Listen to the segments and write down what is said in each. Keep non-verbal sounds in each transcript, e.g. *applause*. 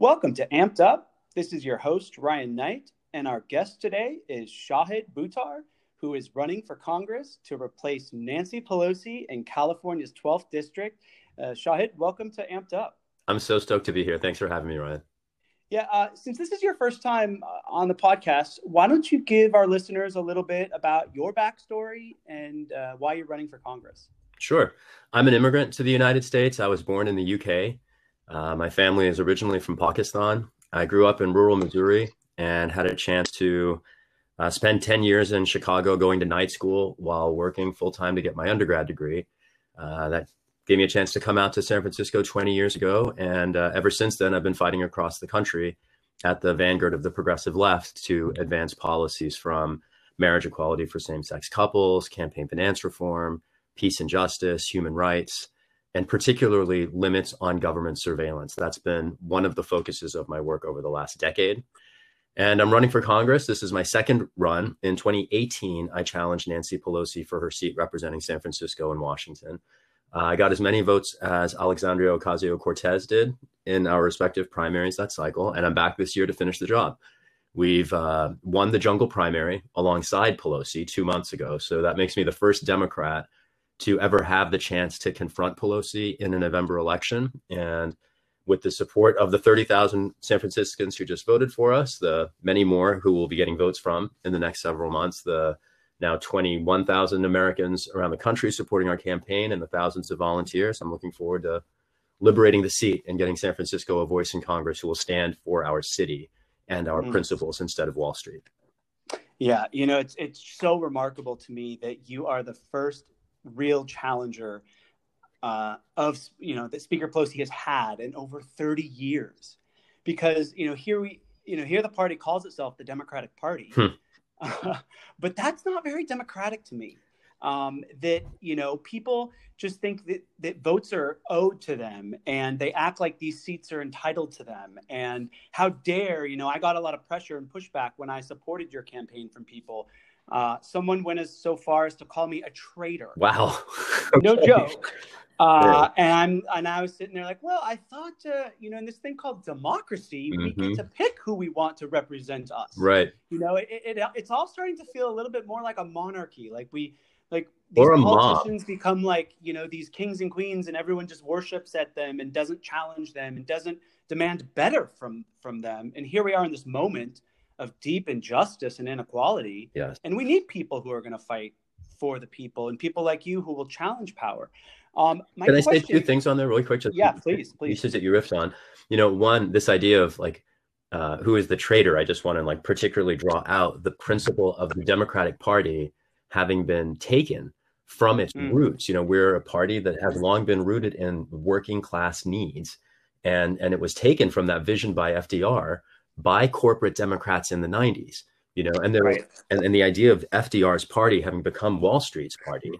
Welcome to Amped Up. This is your host, Ryan Knight, and our guest today is Shahid Buttar, who is running for Congress to replace Nancy Pelosi in California's 12th district. Uh, Shahid, welcome to Amped Up. I'm so stoked to be here. Thanks for having me, Ryan. Yeah, uh, since this is your first time uh, on the podcast, why don't you give our listeners a little bit about your backstory and uh, why you're running for Congress? Sure. I'm an immigrant to the United States. I was born in the UK. Uh, my family is originally from Pakistan. I grew up in rural Missouri and had a chance to uh, spend 10 years in Chicago going to night school while working full time to get my undergrad degree. Uh, that gave me a chance to come out to San Francisco 20 years ago. And uh, ever since then, I've been fighting across the country at the vanguard of the progressive left to advance policies from marriage equality for same sex couples, campaign finance reform, peace and justice, human rights, and particularly limits on government surveillance. That's been one of the focuses of my work over the last decade. And I'm running for Congress. This is my second run. In 2018, I challenged Nancy Pelosi for her seat representing San Francisco and Washington. Uh, I got as many votes as Alexandria Ocasio Cortez did in our respective primaries that cycle, and I'm back this year to finish the job. We've uh, won the jungle primary alongside Pelosi two months ago, so that makes me the first Democrat to ever have the chance to confront Pelosi in a November election. And with the support of the 30,000 San Franciscans who just voted for us, the many more who will be getting votes from in the next several months, the now 21,000 Americans around the country supporting our campaign and the thousands of volunteers. I'm looking forward to liberating the seat and getting San Francisco a voice in Congress who will stand for our city and our mm. principles instead of Wall Street. Yeah, you know, it's it's so remarkable to me that you are the first real challenger uh, of you know that Speaker Pelosi has had in over 30 years, because you know here we you know here the party calls itself the Democratic Party. Hmm *laughs* but that's not very democratic to me. Um, that you know people just think that, that votes are owed to them and they act like these seats are entitled to them and how dare you know i got a lot of pressure and pushback when i supported your campaign from people uh, someone went as so far as to call me a traitor wow *laughs* no joke uh, and I'm and I was sitting there like, well, I thought uh, you know, in this thing called democracy, mm-hmm. we get to pick who we want to represent us. Right. You know, it, it, it's all starting to feel a little bit more like a monarchy. Like we like these politicians mob. become like you know these kings and queens, and everyone just worships at them and doesn't challenge them and doesn't demand better from from them. And here we are in this moment of deep injustice and inequality. Yes. And we need people who are going to fight for the people and people like you who will challenge power. Um, Can I say two things on there really quick? Just yeah, please, please. Pieces that you riffed on. You know, one, this idea of like uh, who is the traitor. I just want to like particularly draw out the principle of the Democratic Party having been taken from its mm. roots. You know, we're a party that has long been rooted in working class needs, and and it was taken from that vision by FDR by corporate Democrats in the '90s. You know, and there right. and, and the idea of FDR's party having become Wall Street's party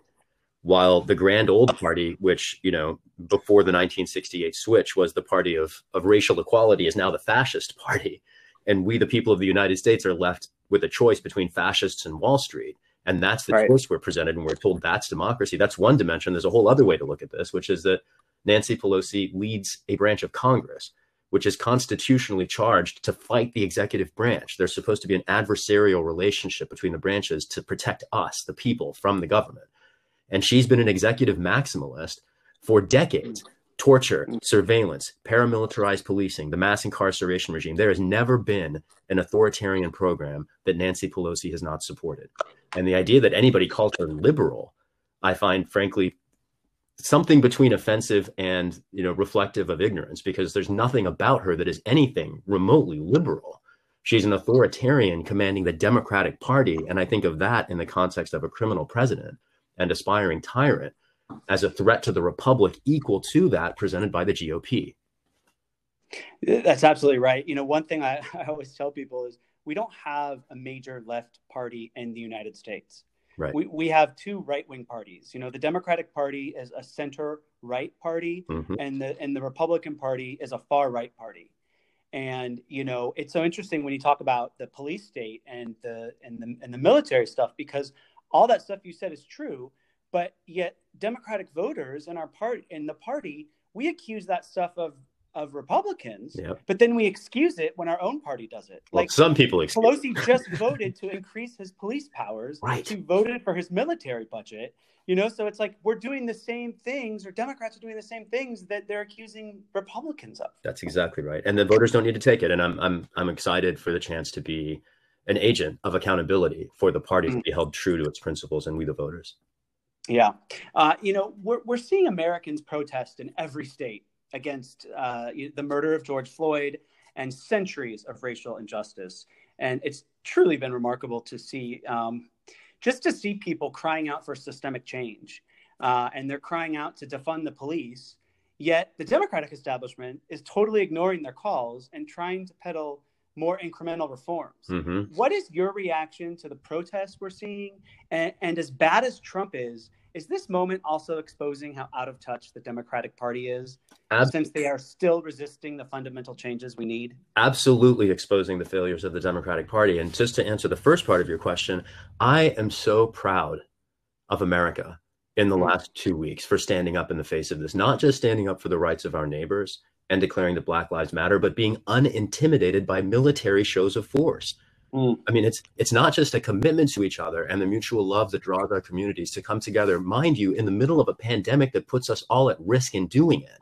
while the grand old party which you know before the 1968 switch was the party of of racial equality is now the fascist party and we the people of the united states are left with a choice between fascists and wall street and that's the right. choice we're presented and we're told that's democracy that's one dimension there's a whole other way to look at this which is that nancy pelosi leads a branch of congress which is constitutionally charged to fight the executive branch there's supposed to be an adversarial relationship between the branches to protect us the people from the government and she's been an executive maximalist for decades. Torture, surveillance, paramilitarized policing, the mass incarceration regime. There has never been an authoritarian program that Nancy Pelosi has not supported. And the idea that anybody calls her liberal, I find frankly something between offensive and you know reflective of ignorance because there's nothing about her that is anything remotely liberal she's an authoritarian commanding the democratic party and i think of that in the context of a criminal president and aspiring tyrant as a threat to the republic equal to that presented by the GOP. That's absolutely right. You know, one thing I, *laughs* I always tell people is we don't have a major left party in the United States. Right. We, we have two right wing parties. You know, the Democratic Party is a center right party, mm-hmm. and the and the Republican Party is a far right party. And you know, it's so interesting when you talk about the police state and the and the and the military stuff because all that stuff you said is true, but yet Democratic voters in our part in the party, we accuse that stuff of of Republicans, Yep. but then we excuse it when our own party does it. Well, Like some people excuse. Pelosi just *laughs* voted to increase his police powers. Right. She voted for his military budget. You know, so it's like we're doing the same things, or Democrats are doing the same things that they're accusing Republicans of. That's exactly right. And the voters don't need to take it. And I'm I'm I'm excited for the chance to be an agent of accountability for the party to Mm. be held true to its principles and we the voters. Yeah. Uh, you know, we're, we're seeing Americans protest in every state against uh, the murder of George Floyd and centuries of racial injustice. And it's truly been remarkable to see, um, just to see people crying out for systemic change. Uh, and they're crying out to defund the police. Yet the Democratic establishment is totally ignoring their calls and trying to peddle more incremental reforms. hmm What is your reaction to the protests we're seeing? And, and as bad as Trump is, is this moment also exposing how out of touch the Democratic Party is, Ab- since they are still resisting the fundamental changes we need? Absolutely exposing the failures of the Democratic Party. And just to answer the first part of your question, I am so proud of America in the last two weeks for standing up in the face of this, not just standing up for the rights of our neighbors and declaring that Black Lives Matter, but being unintimidated by military shows of force. Mm. I mean, it's it's not just a commitment to each other and the mutual love that draws our communities to come together, mind you, in the middle of a pandemic that puts us all at risk in doing it.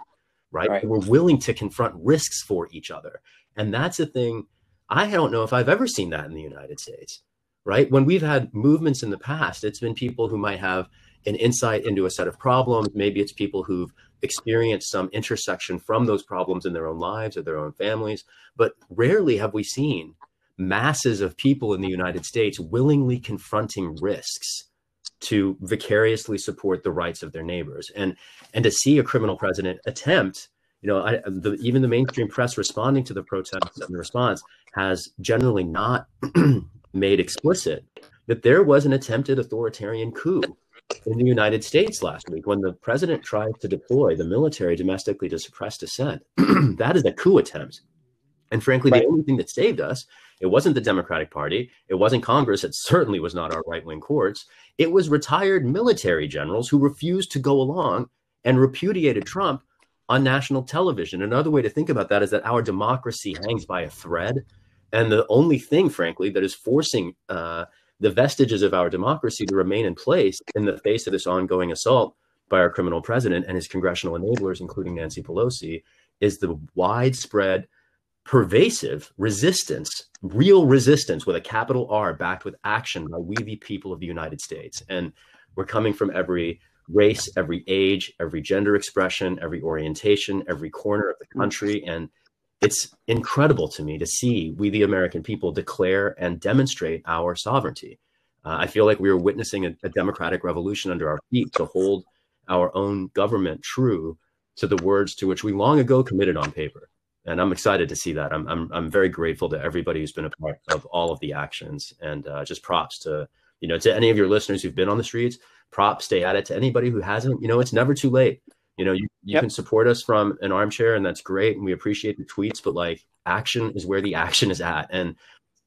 Right? Right. We're willing to confront risks for each other. And that's a thing I don't know if I've ever seen that in the United States. Right? When we've had movements in the past, it's been people who might have an insight into a set of problems. Maybe it's people who've experienced some intersection from those problems in their own lives or their own families. But rarely have we seen masses of people in the United States willingly confronting risks to vicariously support the rights of their neighbors. And and to see a criminal president attempt, you know, I, the, even the mainstream press responding to the protests and the response has generally not *clears throat* made explicit that there was an attempted authoritarian coup in the United States last week when the president tried to deploy the military domestically to suppress dissent. *clears throat* that is a coup attempt. And frankly, Right. the only thing that saved us, it wasn't the Democratic Party, it wasn't Congress, it certainly was not our right wing courts. It was retired military generals who refused to go along and repudiated Trump on national television. Another way to think about that is that our democracy hangs by a thread. And the only thing, frankly, that is forcing uh, the vestiges of our democracy to remain in place in the face of this ongoing assault by our criminal president and his congressional enablers, including Nancy Pelosi, is the widespread, pervasive resistance, real resistance with a capital R backed with action by we, the people of the United States. And we're coming from every race, every age, every gender expression, every orientation, every corner of the country. And it's incredible to me to see we, the American people, declare and demonstrate our sovereignty. Uh, I feel like we are witnessing a, a democratic revolution under our feet to hold our own government true to the words to which we long ago committed on paper. And I'm excited to see that. I'm, I'm, I'm very grateful to everybody who's been a part of all of the actions and uh, just props to, you know, to any of your listeners who've been on the streets, props, stay at it. To anybody who hasn't, you know, it's never too late. You know, you, you Yep. can support us from an armchair and that's great. And we appreciate the tweets, but like action is where the *laughs* action is at. And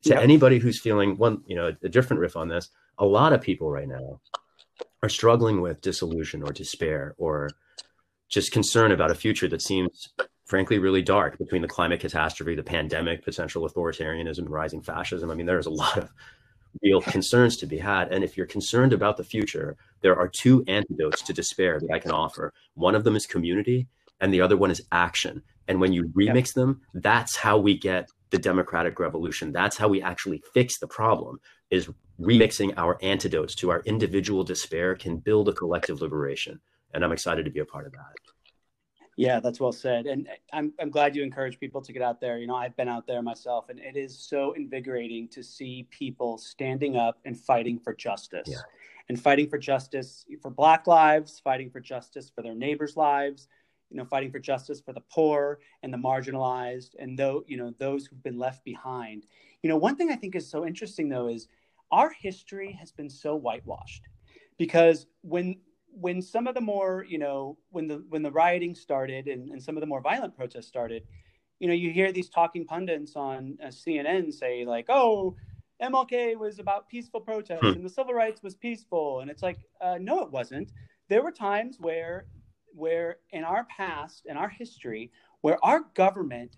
to Yep. anybody who's feeling one, you know, a different riff on this, a lot of people right now are struggling with disillusion or despair or just concern about a future that seems frankly really dark between the climate catastrophe, the pandemic, potential authoritarianism, rising fascism. I mean, there's a lot of real concerns to be had. And if you're concerned about the future, there are two antidotes to despair that I can offer. One of them is community, and the other one is action. And when you remix them, that's how we get the democratic revolution. That's how we actually fix the problem is remixing our antidotes to our individual despair can build a collective liberation. And I'm excited to be a part of that. Yeah, that's well said. And I'm, I'm glad you encourage people to get out there. You know, I've been out there myself, and it is so invigorating to see people standing up and fighting for justice. Yeah. And fighting for justice for Black lives, fighting for justice for their neighbors' lives, you know, fighting for justice for the poor and the marginalized, and though you know those who've been left behind. You know, one thing I think is so interesting though is our history has been so whitewashed because when when some of the more you know when the when the rioting started and, and some of the more violent protests started you know you hear these talking pundits on uh, cnn say like oh mlk was about peaceful protests Hmm. and the civil rights was peaceful and it's like uh, no it wasn't there were times where where in our past in our history where our government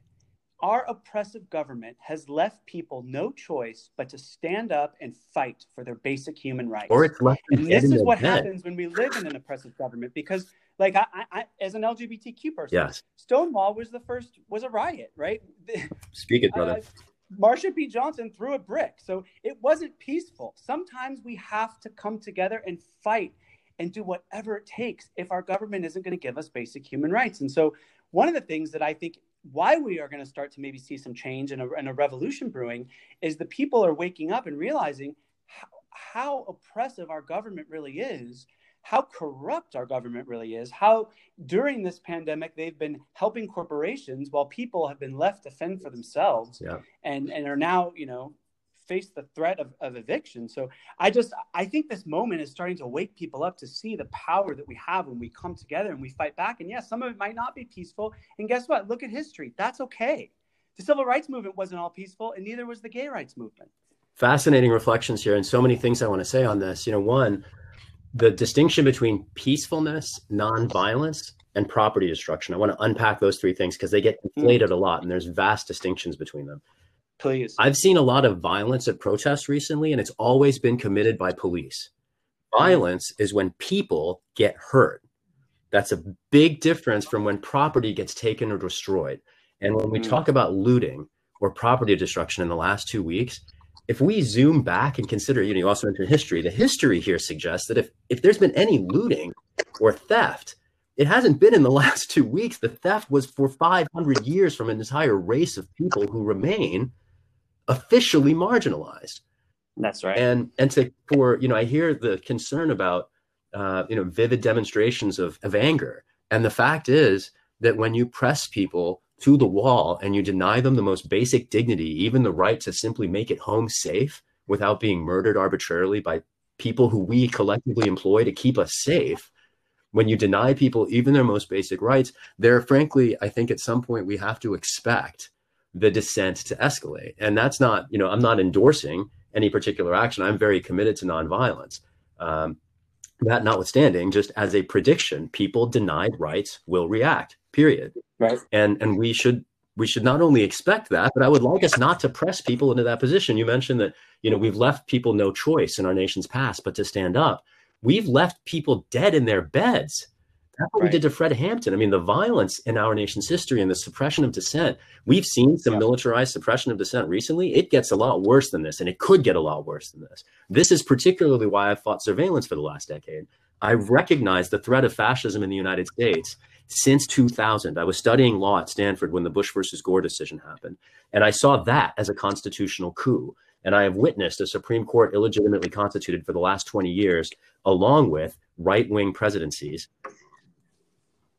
our oppressive government has left people no choice but to stand up and fight for their basic human rights. Or it's left and this is what head. happens when we live in an oppressive government because like I, I, as an LGBTQ person, yes. Stonewall was the first was a riot, right? *laughs* Speak it, brother. Uh, Marsha P. Johnson threw a brick. So it wasn't peaceful. Sometimes we have to come together and fight and do whatever it takes if our government isn't going to give us basic human rights. And so one of the things that I think why we are going to start to maybe see some change and a, and a revolution brewing is the people are waking up and realizing how, how oppressive our government really is how corrupt our government really is, how during this pandemic they've been helping corporations while people have been left to fend for themselves yeah. and, and are now, you know, face the threat of, of eviction. So I just I think this moment is starting to wake people up to see the power that we have when we come together and we fight back. And yes, some of it might not be peaceful. And guess what? Look at history. That's okay. The civil rights movement wasn't all peaceful, and neither was the gay rights movement. Fascinating reflections here, and so many things I want to say on this. You know, one, the distinction between peacefulness, nonviolence, and property destruction. I want to unpack those three things because they get conflated mm. a lot, and there's vast distinctions between them. Please. I've seen a lot of violence at protests recently, and it's always been committed by police. Violence is when people get hurt. That's a big difference from when property gets taken or destroyed. And when we mm. talk about looting or property destruction in the last two weeks, if we zoom back and consider, you know, you also mentioned history, the history here suggests that if, if there's been any looting or theft, it hasn't been in the *laughs* last two weeks. The theft was for 500 years from an entire race of people who remain officially marginalized. That's right. And and to for you know, I hear the concern about uh, you know vivid demonstrations of of anger, and the fact is that when you press people to the wall and you deny them the most basic dignity, even the right to simply make it home safe without being murdered arbitrarily by people who we collectively employ to keep us safe. When you deny people even their most basic rights, there, frankly, I think at some point we have to expect the dissent to escalate. And that's not, you know, I'm not endorsing any particular action. I'm very committed to nonviolence. Um, that notwithstanding, just as a prediction, people denied rights will react. Period. Right. And and we should we should not only expect that, but I would like us not to press people into that position. You mentioned that you know we've left people no choice in our nation's past but to stand up. We've left people dead in their beds that's what right. we did to Fred Hampton. I mean, the violence in our nation's history and the suppression of dissent. We've seen some yeah. militarized suppression of dissent recently. It gets a lot worse than this, and it could get a lot worse than this. This is particularly why I've fought surveillance for the last decade. I've recognized the threat of fascism in the United States since 2000. I was studying law at Stanford when the Bush versus Gore decision happened, and I saw that as a constitutional coup. And I have witnessed a Supreme Court illegitimately constituted for the last 20 years, along with right wing presidencies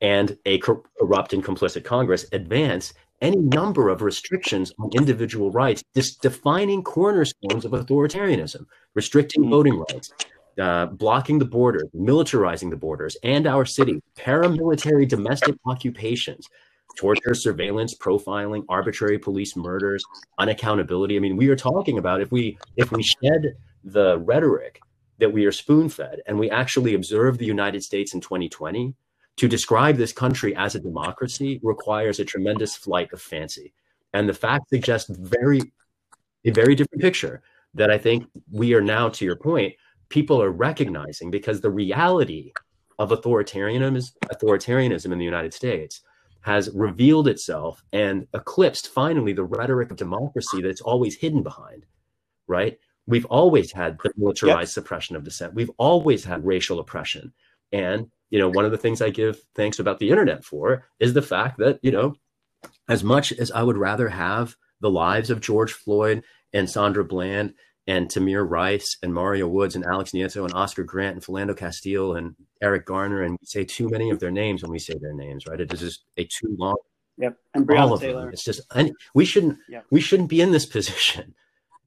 and a corrupt and complicit Congress advance any number of restrictions on individual rights, dis- defining cornerstones of authoritarianism, restricting hmm. voting rights, uh, blocking the borders, militarizing the borders and our cities, paramilitary domestic occupations, torture, surveillance, profiling, arbitrary police murders, unaccountability. I mean, we are talking about if we if we shed the rhetoric that we are spoon fed and we actually observe the United States in 2020 to describe this country as a democracy requires a tremendous flight of fancy. And the facts suggest very, a very different picture that I think we are now, to your point, people are recognizing because the reality of authoritarianism, authoritarianism in the United States has revealed itself and eclipsed finally the rhetoric of democracy that's always hidden behind, right? We've always had the militarized yep. suppression of dissent. We've always had racial oppression. And you know, one of the things I give thanks about the internet for is the fact that, you know, as much as I would rather have the lives of George Floyd and Sandra Bland and Tamir Rice and Mario Woods and Alex Nieto and Oscar Grant and Philando Castile and Eric Garner and we say too many of their names when we say their names, right? It is just a too long. Yep, and Breonna Taylor. Them. It's just and we shouldn't yep. we shouldn't be in this *laughs* position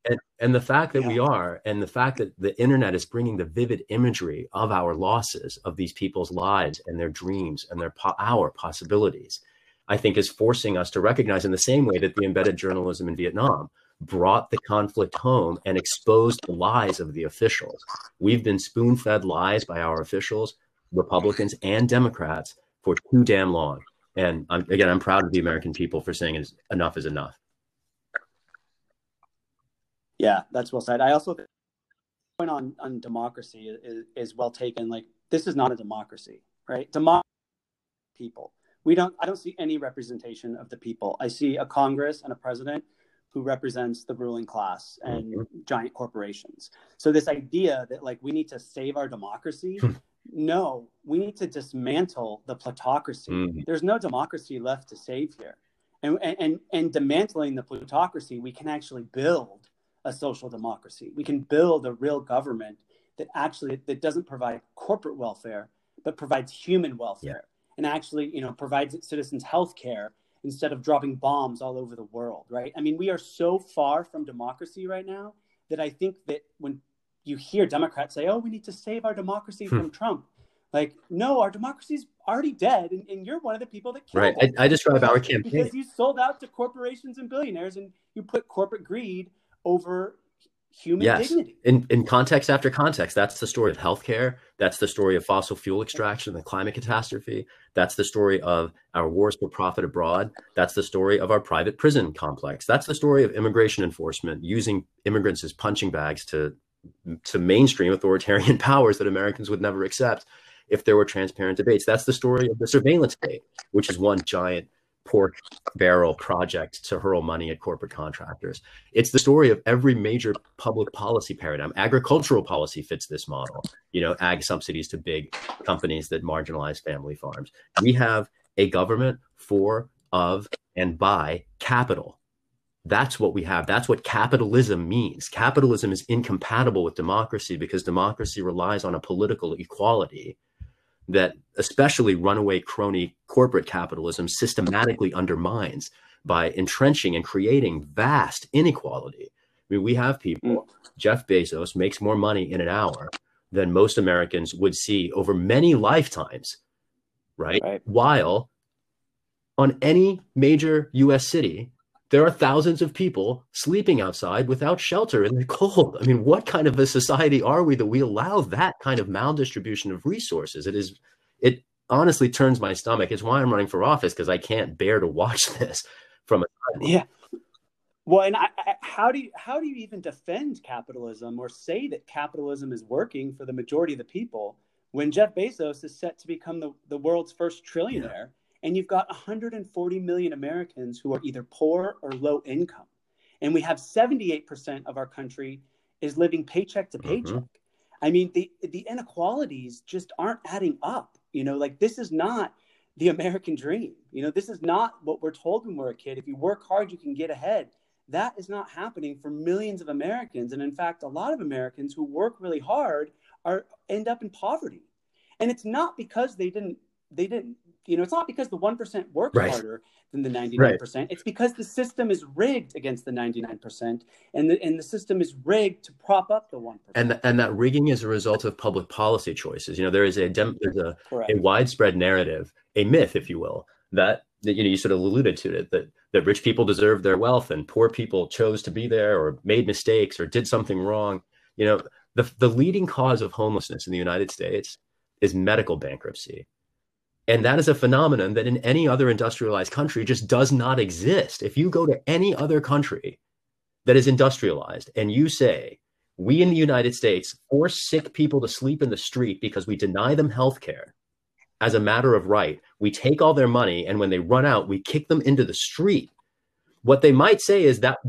and, and the fact that yeah. we are and the fact that the internet is bringing the vivid imagery of our losses of these people's lives and their dreams and their po- our possibilities i think is forcing us to recognize in the same way that the embedded journalism in vietnam brought the conflict home and exposed the lies of the officials we've been spoon-fed lies by our officials republicans and democrats for too damn long And I'm, again, I'm proud of the American people for saying enough is enough. Yeah, that's well said. I also think point on on democracy is, is well taken. Like this is not a democracy, right? Democracy people. We don't. I don't see any representation of the people. I see a Congress and a president who represents the ruling class and mm-hmm. giant corporations. So this idea that like we need to save our democracy, hmm. no, we need to dismantle the plutocracy. Mm-hmm. There's no democracy left to save here. And, and, and dismantling the plutocracy, we can actually build a social democracy. We can build a real government that actually that doesn't provide corporate welfare, but provides human welfare yeah. and actually, you know, provides citizens health care instead of dropping bombs all over the world, right? I mean, we are so far from democracy right now that I think that when you hear Democrats say, "Oh, we need to save our democracy hmm. from Trump," like, no, our democracy's already dead, and, and you're one of the people that killed right. it. I, I describe our campaign because you sold out to corporations and billionaires, and you put corporate greed over human yes. dignity. In, in context after context, that's the story of healthcare. That's the story of fossil fuel extraction, and the climate catastrophe. That's the story of our wars for profit abroad. That's the story of our private prison complex. That's the story of immigration enforcement using immigrants as punching bags to to mainstream authoritarian *laughs* powers that Americans would never accept if there were transparent debates. That's the story of the surveillance state, which is one giant pork barrel project to hurl money at corporate contractors. It's the story of every major public policy paradigm. Agricultural policy fits this model. You know, ag subsidies to big companies that marginalize family farms. We have a government for, of, and by capital. That's what we have. That's what capitalism means. Capitalism is incompatible with democracy because democracy relies on a political equality that especially runaway crony corporate capitalism systematically undermines by entrenching and creating vast inequality. I mean, we have people, mm. Jeff Bezos makes more money in an hour than most Americans would see over many lifetimes, right? right? While on any major US city, there are thousands of people sleeping outside without shelter in the *laughs* cold. I mean, what kind of a society are we that we allow that kind of maldistribution of resources? It is, it honestly turns my stomach. It's why I'm running for office because I can't bear to watch *laughs* this from a yeah. Well, and I, I, how do you how do you even defend capitalism or say that capitalism is working for the majority of the people when Jeff Bezos is set to become the, the world's first trillionaire? Yeah and you've got 140 million Americans who are either poor or low income. And we have 78% of our country is living paycheck to paycheck. Mm-hmm. I mean, the, the inequalities just aren't adding up. You know, like this is not the American dream. You know, this is not what we're told when we're a kid. If you work hard, you can get ahead. That is not happening for millions of Americans. And in fact, a lot of Americans who work really hard are end up in poverty. And it's not because they didn't they didn't you know, it's not because the 1% works right. harder than the 99%. Right. It's because the system is rigged against the 99% and the, and the system is rigged to prop up the 1%. And, and that rigging is a result of public policy choices. You know, there is a, there's a, a widespread narrative, a myth, if you will, that, that, you know, you sort of alluded to it, that, that rich people deserve their wealth and poor people chose to be there or made mistakes or did something wrong. You know, the, the leading cause of homelessness in the United States is medical bankruptcy and that is a phenomenon that in any other industrialized country just does not exist. If you go to any other country that is industrialized and you say, we in the United States force sick people to sleep in the street because we deny them health care as a matter of right, we take all their money and when they run out, we kick them into the street. What they might say is that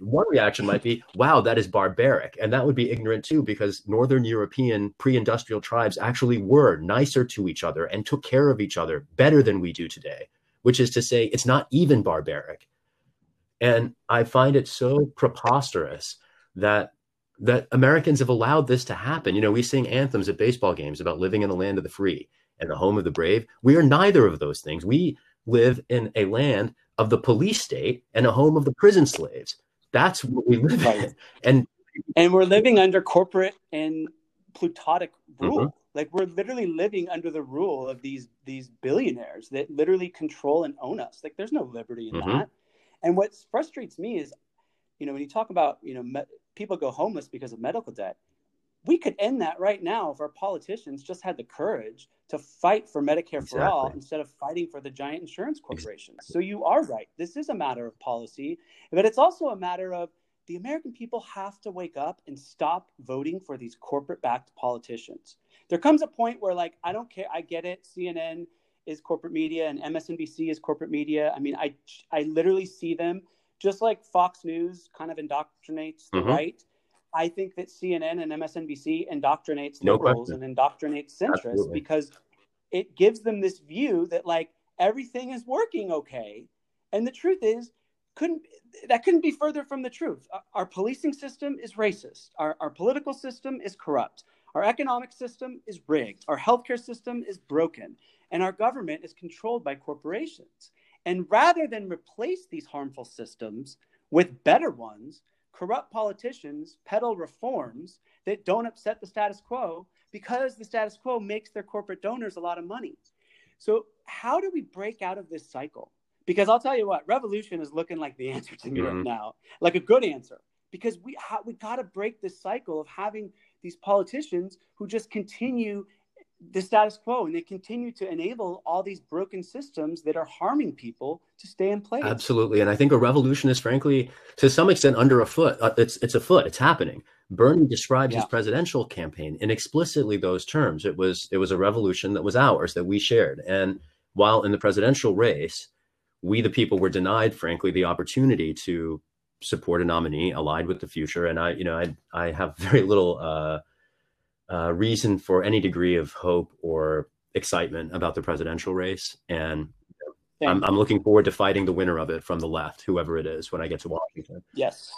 one reaction might be, wow, that is barbaric. And that would be ignorant too, because Northern European pre industrial tribes actually were nicer to each other and took care of each other better than we do today, which is to say, it's not even barbaric. And I find it so preposterous that that Americans have allowed this to happen. You know, we sing anthems at baseball games about living in the land of the free and the home of the brave. We are neither of those things. We live in a land of the police state and a home of the prison slaves. That's what we live in. And and we're living under corporate and plutotic rule. Mm-hmm. Like we're literally living under the rule of these these billionaires that literally control and own us. Like there's no liberty in mm-hmm. that. And what frustrates me is, you know, when you talk about, you know, me- people go homeless because of medical debt. We could end that right now if our politicians just had the courage to fight for Medicare exactly. for all instead of fighting for the giant insurance corporations. Exactly. So you are right. This is a matter of policy, but it's also a matter of the American people have to wake up and stop voting for these corporate backed politicians. There comes a point where, like, I don't care. I get it. CNN is corporate media and MSNBC is corporate media. I mean, I, I literally see them just like Fox News kind of indoctrinates the mm-hmm. right I think that CNN and MSNBC indoctrinates no liberals question. and indoctrinates centrists Absolutely. because it gives them this view that like everything is working okay. And the truth is, couldn't that couldn't be further from the truth. Our policing system is racist. Our, our political system is corrupt. Our economic system is rigged. Our healthcare system is broken. And our government is controlled by corporations. And rather than replace these harmful systems with better ones, corrupt politicians peddle reforms that don't upset the status quo because the status quo makes their corporate donors a lot of money. So, how do we break out of this cycle? Because I'll tell you what, revolution is looking like the answer to me mm-hmm. right now, like a good answer. Because we ha- we got to break this cycle of having these politicians who just continue the status quo and they continue to enable all these broken systems that are harming people to stay in place. Absolutely and i think a revolution is frankly to some extent under a foot uh, it's it's a foot it's happening. Bernie described yeah. his presidential campaign in explicitly those terms. It was it was a revolution that was ours that we shared and while in the presidential race we the people were denied frankly the opportunity to support a nominee allied with the future and i you know i i have very little uh uh, reason for any degree of hope or excitement about the presidential race. And I'm, I'm, looking forward to fighting the winner of it from the left, whoever it is, when I get to Washington. Yes.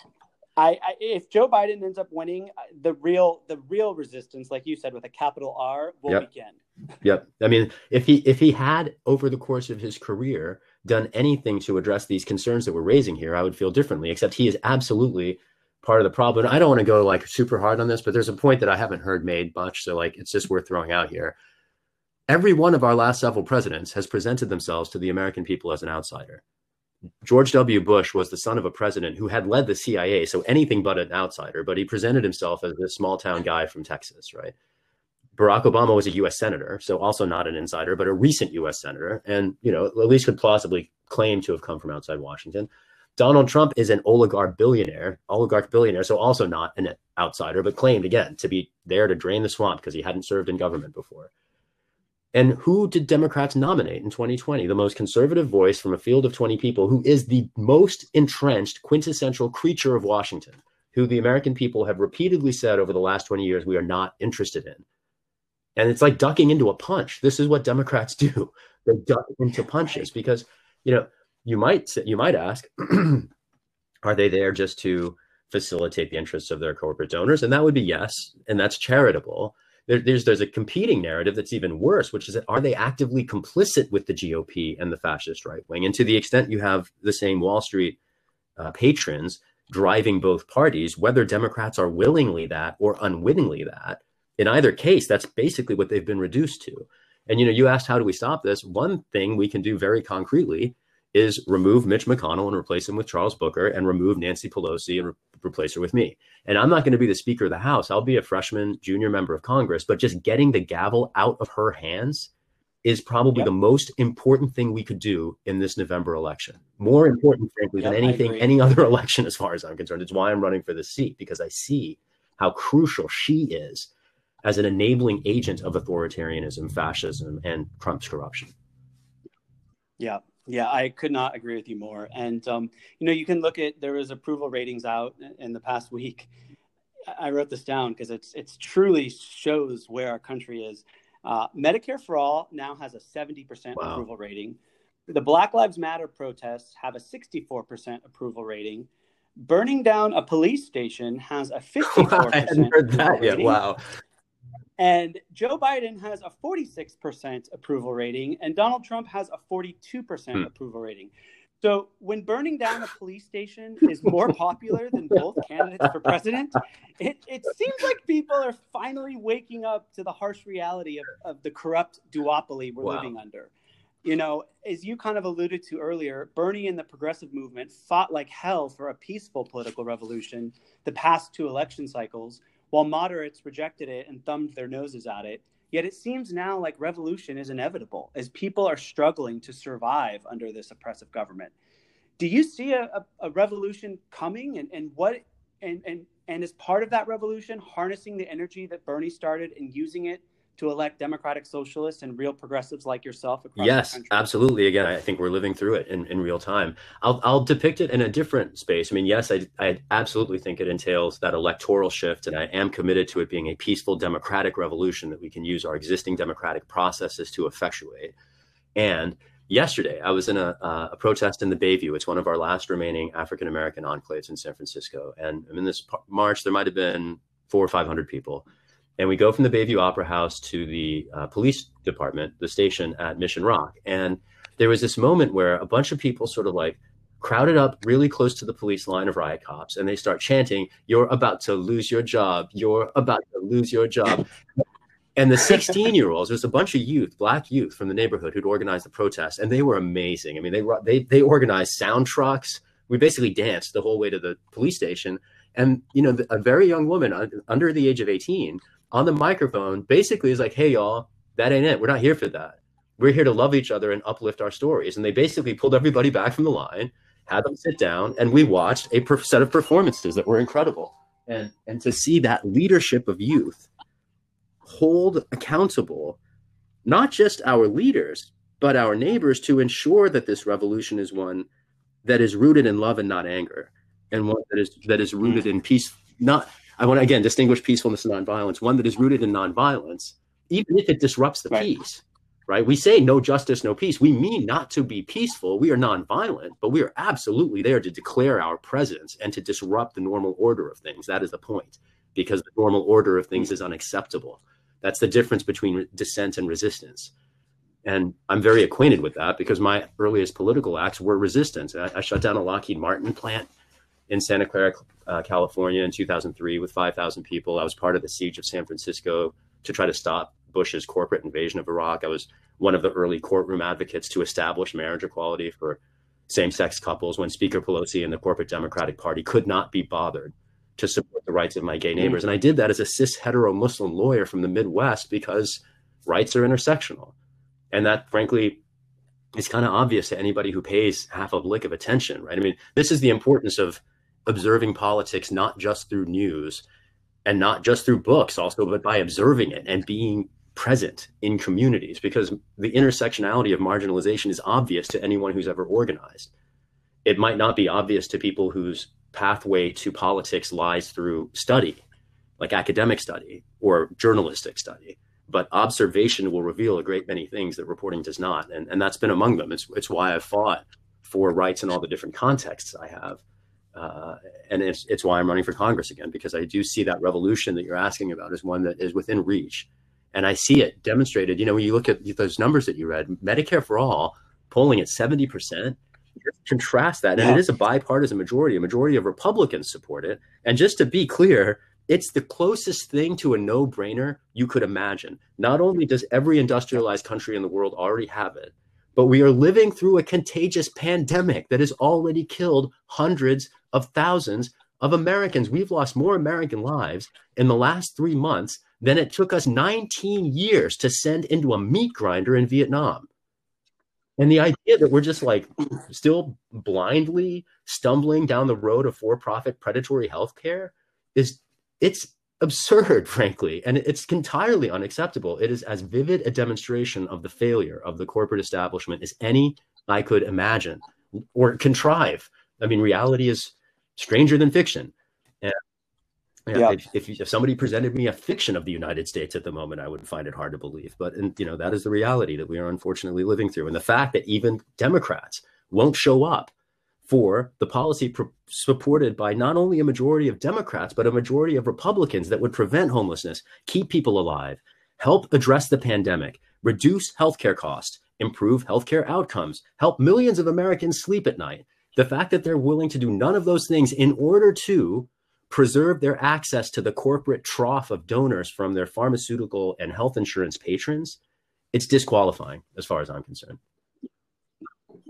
I, I, if Joe Biden ends up winning, uh, the real the real resistance, like you said, with a capital R, will yep. begin. yep. I mean, if he if he had over the course of his career done anything to address these concerns that we're raising here, I would feel differently. Except he is absolutely part of the problem. I don't want to go like super hard on this, but there's a point that I haven't heard made much. So like it's just worth throwing out here. Every one of our last several presidents has presented themselves to the American people as an outsider. George W. Bush was the son of a president who had led the CIA, so anything but an outsider, but he presented himself as this small town guy from Texas, right? Barack Obama was a US senator, so also not an insider, but a recent US senator, and you know, at least could plausibly claim to have come from outside Washington. Donald Trump is an oligarch billionaire, oligarch billionaire, so also not an outsider, but claimed again to be there to drain the swamp because he hadn't served in government before. And who did Democrats nominate in 2020? The most conservative voice from a field of 20 people who is the most entrenched, quintessential creature of Washington, who the American people have repeatedly said over the last 20 years we are not interested in. And it's like ducking into a punch. This is what Democrats *laughs* do. They duck into punches because, you know, you might you might ask, *clears throat* are they there just to facilitate the interests of their corporate donors? And that would be yes, and that's charitable. There, there's there's a competing narrative that's even worse, which is that are they actively complicit with the GOP and the fascist right wing? And to the extent you have the same Wall Street uh, patrons driving both parties, whether Democrats are willingly that or unwittingly that, in either case, that's basically what they've been reduced to. And you know, you asked how do we stop this? One thing we can do very concretely is remove Mitch McConnell and replace him with Charles Booker and remove Nancy Pelosi and re- replace her with me. And I'm not going to be the Speaker of the House. I'll be a freshman junior member of Congress, but just getting the gavel out of her hands is probably yep. the most important thing we could do in this November election. More important, frankly, yep, than anything, any other *laughs* election, as far as I'm concerned. It's why I'm running for this seat because I see how crucial she is as an enabling agent of authoritarianism, fascism, and Trump's corruption. Yeah, yeah, I could not agree with you more. And um, you know, you can look at there was approval ratings out in the past week. I wrote this down because it's it's truly shows where our country is. Uh, Medicare for all now has a seventy percent wow. approval rating. The Black Lives Matter protests have a sixty-four percent approval rating. Burning down a police station has a *laughs* fifty-four percent. I hadn't heard that yet. Wow. And Joe Biden has a 46% approval rating, and Donald Trump has a 42% hmm. approval rating. So when burning down a police station *laughs* is more popular than both candidates for president, it, it seems like people are finally waking up to the harsh reality of, of the corrupt duopoly we're wow. living under. You know, as you kind of alluded to earlier, Bernie and the progressive movement fought like hell for a peaceful political revolution the past two election cycles while moderates rejected it and thumbed their noses at it. Yet it seems now like revolution is inevitable as people are struggling to survive under this oppressive government. Do you see a, a, a revolution coming and, and what and, and and as part of that revolution, harnessing the energy that Bernie started and using it to elect democratic socialists and real progressives like yourself across yes absolutely. Again i think we're living through it in, in real time. I'll, I'll depict it in a different space. I mean yes I, I absolutely think it entails that electoral shift and i am committed to it being a peaceful democratic revolution that we can use our existing democratic processes to effectuate. And yesterday i was in a, uh, a protest in the bayview. It's one of our last remaining african american enclaves in san francisco. And in this march there might have been four or five hundred people and we go from the bayview opera house to the uh, police department the station at mission rock and there was this moment where a bunch of people sort of like crowded up really close to the police line of riot cops and they start chanting you're about to lose your job you're about to lose your job and the 16 year olds, there's a bunch of youth, black youth from the neighborhood who'd organized the protest, and they were amazing. I mean, they they they organized sound trucks. We basically danced the whole way to the police station, and you know, a very young woman under the age of 18 on the microphone basically is like, "Hey, y'all, that ain't it. We're not here for that. We're here to love each other and uplift our stories." And they basically pulled everybody back from the line, had them sit down, and we watched a set of performances that were incredible. And and to see that leadership of youth hold accountable not just our leaders, but our neighbors to ensure that this revolution is one that is rooted in love and not anger, and one that is that is rooted mm. in peace. Not I want to again distinguish peacefulness and nonviolence. One that is rooted in nonviolence, even if it disrupts the right. peace. Right? We say no justice, no peace. We mean not to be peaceful. We are nonviolent, but we are absolutely there to declare our presence and to disrupt the normal order of things. That is the point, because the normal order of things is unacceptable. That's the difference between dissent and resistance. And I'm very acquainted with that because my earliest political acts were resistance. I, I shut down a Lockheed Martin plant in Santa Clara, uh, California in 2003 with 5,000 people. I was part of the siege of San Francisco to try to stop Bush's corporate invasion of Iraq. I was one of the early courtroom advocates to establish marriage equality for same sex couples when Speaker Pelosi and the corporate Democratic Party could not be bothered to support the rights of my gay neighbors. Mm-hmm. And I did that as a cis hetero Muslim lawyer from the Midwest because rights are intersectional. And that, frankly, is kind of obvious to anybody who pays half a lick of attention, right? I mean, this is the importance of observing politics not just through news and not just through books, also, but by observing it and being present in communities because the intersectionality of marginalization is obvious to anyone who's ever organized. It might not be obvious to people whose pathway to politics lies through study, like academic study or journalistic study. But observation will reveal a great many things that reporting does not. And, and that's been among them. It's, it's why I've fought for rights in all the different contexts I have. Uh, and it's, it's why I'm running for Congress again, because I do see that revolution that you're asking about is one that is within reach. And I see it demonstrated. You know, when you look at those numbers that you read, Medicare for All polling at 70%, contrast that, and yeah. it is a bipartisan majority. A majority of Republicans support it. And just to be clear, it's the closest thing to a no-brainer you could imagine. Not only does every industrialized country in the world already have it, but we are living through a contagious pandemic that has already killed hundreds of thousands of Americans. We've lost more American lives in the last three months than it took us 19 years to send into a meat grinder in Vietnam. And the idea that we're just like *clears throat* still blindly stumbling down the road of for-profit predatory healthcare is it's absurd, *laughs* frankly, and it's entirely unacceptable. It is as vivid a demonstration of the failure of the corporate establishment as any I could imagine or contrive. I mean, reality is stranger than fiction. And yeah. If, if, if, somebody presented me a fiction of the United States at the moment, I would find it hard to believe. But and, you know that is the reality that we are unfortunately living through, and the fact that even Democrats won't show up for the policy pro- supported by not only a majority of Democrats but a majority of Republicans that would prevent homelessness, keep people alive, help address the pandemic, reduce healthcare costs, improve healthcare outcomes, help millions of Americans sleep at night. The fact that they're willing to do none of those things in order to preserve their access to the corporate trough of donors from their pharmaceutical and health insurance patrons, it's disqualifying as far as I'm concerned.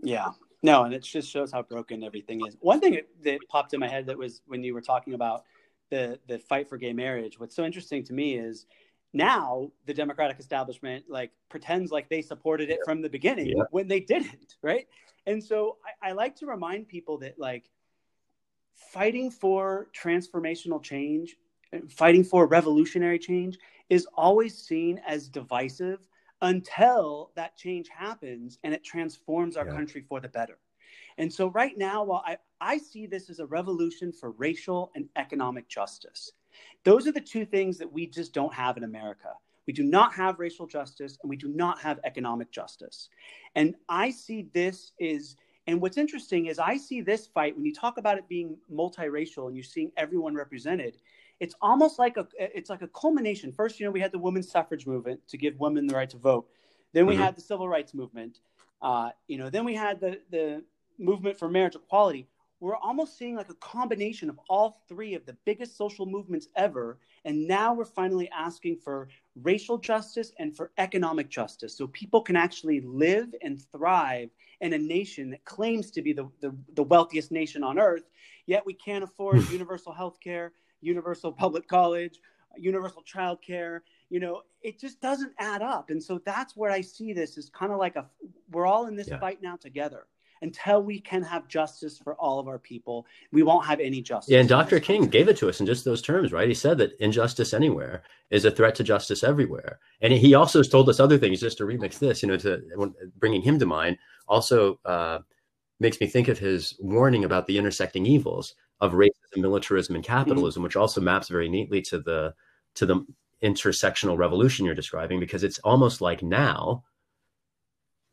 Yeah. No, and it just shows how broken everything is. One thing that popped in my head that was when you were talking about the the fight for gay marriage, what's so interesting to me is now the Democratic establishment like pretends like they supported it yeah. from the beginning yeah. when they didn't, right? And so I, I like to remind people that like fighting for transformational change, fighting for revolutionary change is always seen as divisive until that change happens and it transforms our yeah. country for the better. And so, right now, while I, I see this as a revolution for racial and economic justice, those are the two things that we just don't have in America. We do not have racial justice and we do not have economic justice. And I see this is, and what's interesting is I see this fight when you talk about it being multiracial and you're seeing everyone represented. It's almost like a it's like a culmination. First, you know, we had the women's suffrage movement to give women the right to vote. Then we mm-hmm. had the civil rights movement. Uh, you know, then we had the the movement for marriage equality we're almost seeing like a combination of all three of the biggest social movements ever. And now we're finally asking for racial justice and for economic justice so people can actually live and thrive in a nation that claims to be the, the, the wealthiest nation on earth, yet we can't afford *laughs* universal health care, universal public college, universal child care. You know, it just doesn't add up. And so that's where I see this is kind of like a we're all in this yeah. fight now together until we can have justice for all of our people, we won't have any justice. Yeah, and Dr. King country. gave it to us in just those terms, right? He said that injustice anywhere is a threat to justice everywhere. And he also told us other things, just to remix this, you know, to bringing him to mind, also uh, makes me think of his warning about the intersecting evils of racism, militarism, and capitalism, mm-hmm. which also maps very neatly to the to the intersectional revolution you're describing, because it's almost like now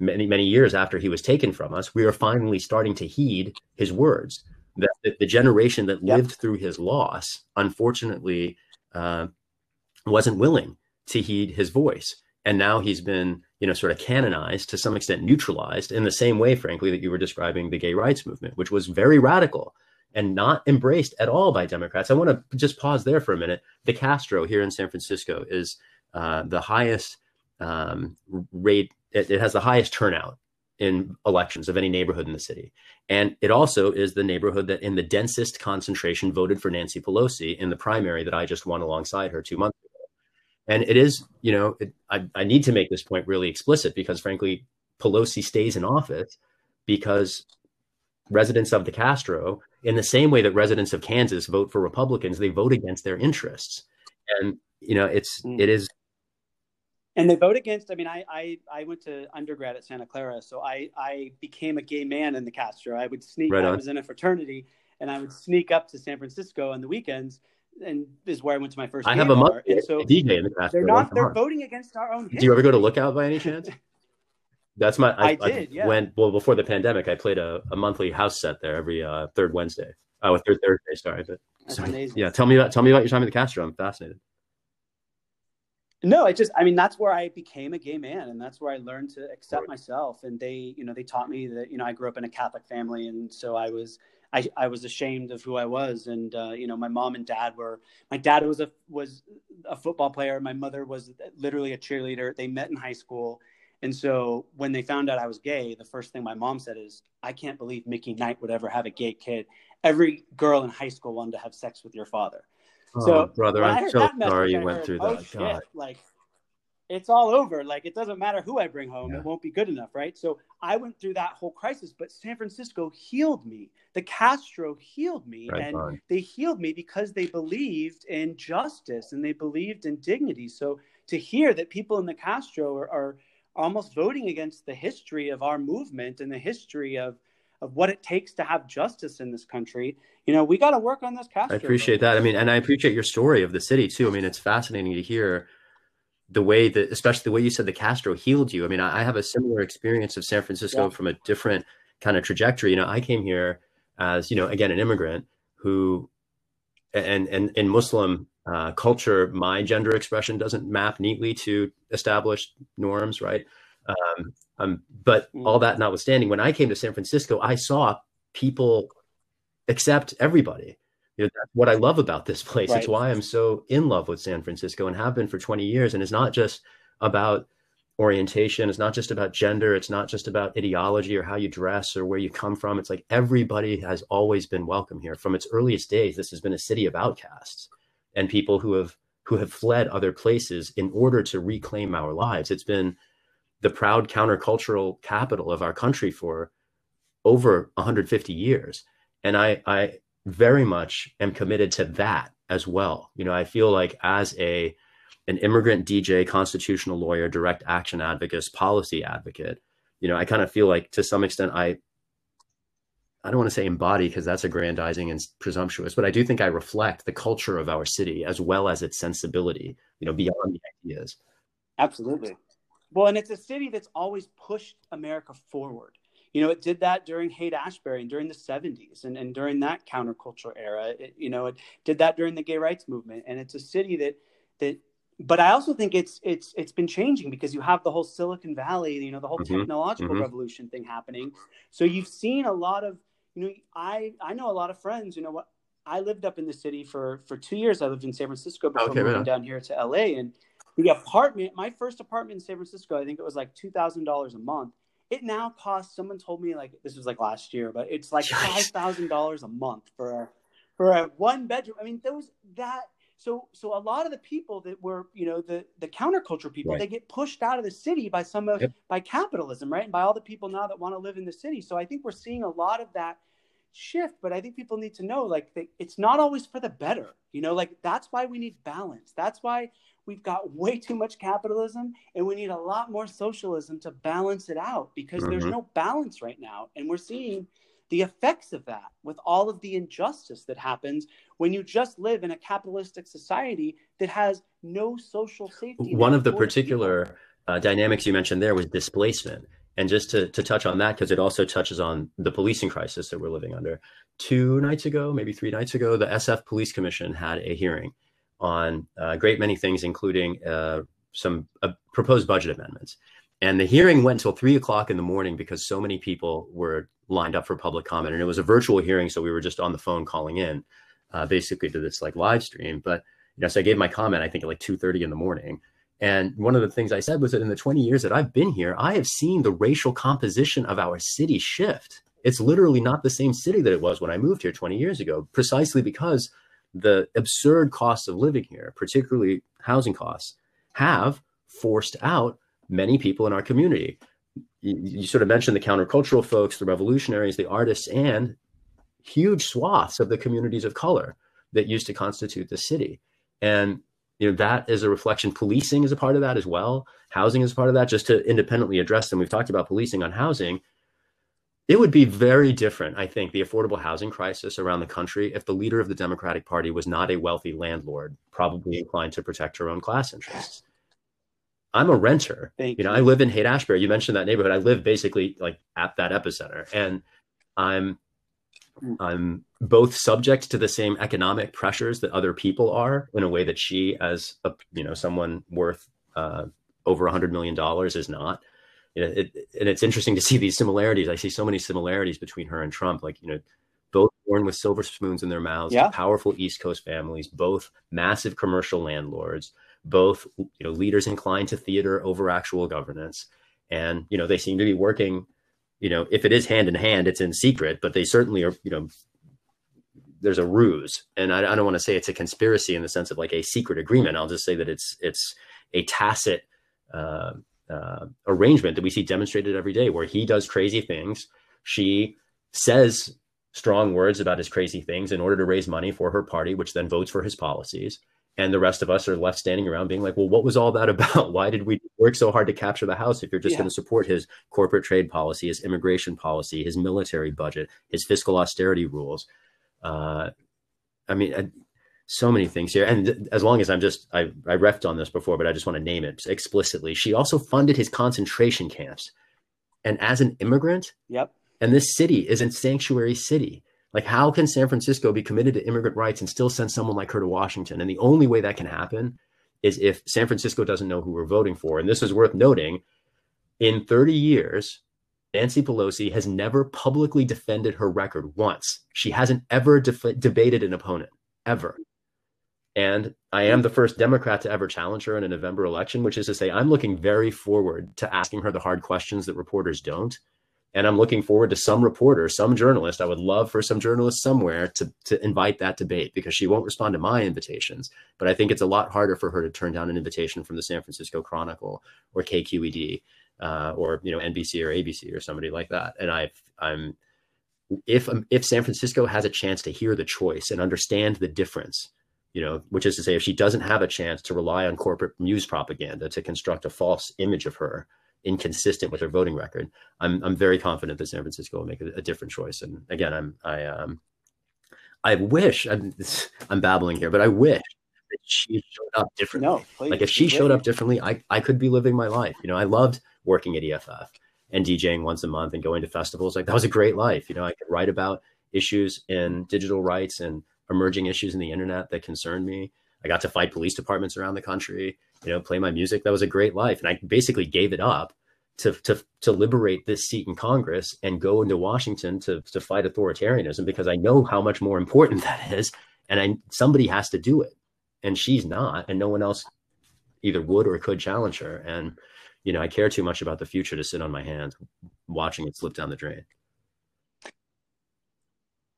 many many years after he was taken from us, we are finally starting to heed his words. That the, the generation that yep. lived through his loss, unfortunately, uh, wasn't willing to heed his voice, and now he's been you know sort of canonized to some extent, neutralized in the same way, frankly, that you were describing the gay rights movement, which was very radical and not embraced at all by Democrats. I want to just pause there for a minute. The Castro here in San Francisco is uh, the highest um, rate it, it has the highest turnout in elections of any neighborhood in the city. And it also is the neighborhood that in the densest concentration voted for Nancy Pelosi in the primary that I just won alongside her two months ago. And it is, you know, it, I, I need to make this point really explicit because frankly, Pelosi stays in office because residents of the Castro, in the same way that residents of Kansas vote for Republicans, they vote against their interests. And, you know, it's, mm. it is and they vote against i mean I, I i went to undergrad at santa clara so i i became a gay man in the castro. I would sneak right i was in a fraternity and i would sneak up to san francisco on the weekends and this is where i went to my first i have a month and so dj in the castro they're not they're voting against our own history. do you ever go to lookout by any chance? *laughs* That's my i, I did I yeah. went well before the pandemic i played a, a monthly house set there every uh, third wednesday. Oh third thursday sorry but so, yeah tell me about tell me about your time at the castro. I'm fascinated no, I just, I mean, that's where I became a gay man, and that's where I learned to accept myself. And they, you know, they taught me that, you know, I grew up in a Catholic family, and so I was, I, I was ashamed of who I was. And uh, you know, my mom and dad were, my dad was a was a football player. My mother was literally a cheerleader. They met in high school, and so when they found out I was gay, the first thing my mom said is, "I can't believe Mickey Knight would ever have a gay kid. Every girl in high school wanted to have sex with your father." Oh, so, oh, brother, I'm so sorry you went heard, through oh, that. Oh, shit, like it's all over. Like it doesn't matter who I bring home, yeah. it won't be good enough, right? So I went through that whole crisis, but San Francisco healed me. The Castro healed me, right and on. they healed me because they believed in justice and they believed in dignity. So to hear that people in the Castro are, are almost voting against the history of our movement and the history of of what it takes to have justice in this country. You know, we got to work on this Castro. I appreciate that. I mean, and I appreciate your story of the city too. I mean, it's fascinating to hear the way that, especially the way you said the Castro healed you. I mean, I, have a similar experience of San Francisco yeah. from a different kind of trajectory. You know, I came here as, you know, again, an immigrant who, and, and in Muslim uh, culture, my gender expression doesn't map neatly to established norms, right? Um, um, but mm. all that notwithstanding, when I came to San Francisco, I saw people accept everybody. You know, that's what I love about this place. Right. It's why I'm so in love with San Francisco and have been for 20 years. And it's not just about orientation. It's not just about gender. It's not just about ideology or how you dress or where you come from. It's like everybody has always been welcome here. From its earliest days, this has been a city of outcasts and people who have who have fled other places in order to reclaim our lives. It's been the proud countercultural capital of our country for over 150 years. And I, I very much am committed to that as well. You know, I feel like as a an immigrant DJ, constitutional lawyer, direct action advocate, policy advocate. You know, I kind of feel like to some extent I I don't want to say embody because that's aggrandizing and presumptuous, but I do think I reflect the culture of our city as well as its sensibility, you know, beyond the ideas. Absolutely. Well, and it's a city that's always pushed America forward. You know, it did that during Haight Ashbury and during the 70s and, and during that countercultural era. It, you know, it did that during the gay rights movement. And it's a city that that but I also think it's it's it's been changing because you have the whole Silicon Valley, you know, the whole mm-hmm. technological mm-hmm. revolution thing happening. So you've seen a lot of, you know, I I know a lot of friends. You know what? I lived up in the city for for two years. I lived in San Francisco before okay, moving down here to LA. And the apartment, my first apartment in San Francisco, I think it was like two thousand dollars a month. It now costs. Someone told me like this was like last year, but it's like five thousand dollars a month for a for a one bedroom. I mean, those that so so a lot of the people that were you know the the counterculture people right. they get pushed out of the city by some of yep. by capitalism right and by all the people now that want to live in the city so i think we're seeing a lot of that shift but i think people need to know like it's not always for the better you know like that's why we need balance that's why we've got way too much capitalism and we need a lot more socialism to balance it out because mm-hmm. there's no balance right now and we're seeing the effects of that with all of the injustice that happens when you just live in a capitalistic society that has no social safety. One of the particular uh, dynamics you mentioned there was displacement. And just to, to touch on that, because it also touches on the policing crisis that we're living under. Two nights ago, maybe three nights ago, the SF Police Commission had a hearing on a great many things, including uh, some uh, proposed budget amendments. And the hearing went until three o'clock in the morning because so many people were lined up for public comment. And it was a virtual hearing, so we were just on the phone calling in, uh, basically to this like live stream. But you know, so I gave my comment, I think at like two thirty in the morning. And one of the things I said was that in the 20 years that I've been here, I have seen the racial composition of our city shift. It's literally not the same city that it was when I moved here 20 years ago, precisely because the absurd costs of living here, particularly housing costs, have forced out many people in our community. You, you, sort of mentioned the countercultural folks, the revolutionaries, the artists, and huge swaths of the communities of color that used to constitute the city. And you know that is a reflection. Policing is a part of that as well. Housing is part of that. Just to independently address them, we've talked about policing on housing. It would be very different, I think, the affordable housing crisis around the country if the leader of the Democratic Party was not a wealthy landlord, probably inclined to protect her own class interests. I'm a renter. Thank you know, you. I live in Haight Ashbury. You mentioned that neighborhood. I live basically like at that epicenter, and I'm. I'm both subject to the same economic pressures that other people are in a way that she, as a you know someone worth uh, over a hundred million dollars, is not. You know, it, and it's interesting to see these similarities. I see so many similarities between her and Trump. Like you know, both born with silver spoons in their mouths, yeah. powerful East Coast families, both massive commercial landlords both you know leaders inclined to theater over actual governance and you know they seem to be working you know if it is hand in hand it's in secret but they certainly are you know there's a ruse and i, I don't want to say it's a conspiracy in the sense of like a secret agreement i'll just say that it's it's a tacit uh, uh, arrangement that we see demonstrated every day where he does crazy things. She says strong words about his crazy things in order to raise money for her party which then votes for his policies. And the rest of us are left standing around being like well what was all that *laughs* about? Why did we work so hard to capture the house if you're just yeah. going to support his corporate trade policy his immigration policy his military budget his fiscal austerity rules? Uh, i mean so many things here and as long as i'm just i i refed on this before but i just want to name it explicitly she also funded his concentration camps and as an immigrant yep and this city is a sanctuary city like, how can San Francisco be committed to immigrant rights and still send someone like her to Washington? And the only way that can happen is if San Francisco doesn't know who we're voting for. And this is worth noting in 30 years, Nancy Pelosi has never publicly defended her record once. She hasn't ever def- debated an opponent, ever. And I am the first Democrat to ever challenge her in a November election, which is to say, I'm looking very forward to asking her the hard questions that reporters don't. And I'm looking forward to some reporter, some journalist. I would love for some journalist somewhere to, to invite that debate because she won't respond to my invitations. But I think it's a lot harder for her to turn down an invitation from the San Francisco Chronicle or KQED uh, or you know NBC or ABC or somebody like that. And I, I'm if if San Francisco has a chance to hear the choice and understand the difference you know, which is to say, if she doesn't have a chance to rely on corporate news propaganda to construct a false image of her, inconsistent with her voting record, I'm I'm very confident that San Francisco will make a, a different choice. And again, I'm I um I wish I'm *laughs* I'm babbling here, but I wish that she showed up differently. No, please, like if she showed up differently, I I could be living my life. You know, I loved working at EFF and DJing once a month and going to festivals. Like that was a great life. You know, I could write about issues in digital rights and emerging issues in the internet that concerned me. I got to fight police departments around the country, you know, play my music. That was a great life. And I basically gave it up to, to, to liberate this seat in Congress and go into Washington to, to fight authoritarianism because I know how much more important *laughs* that is. And I, somebody has to do it. And she's not, and no one else either would or could challenge her. And, you know, I care too much about the future to sit on my hands watching it slip down the drain.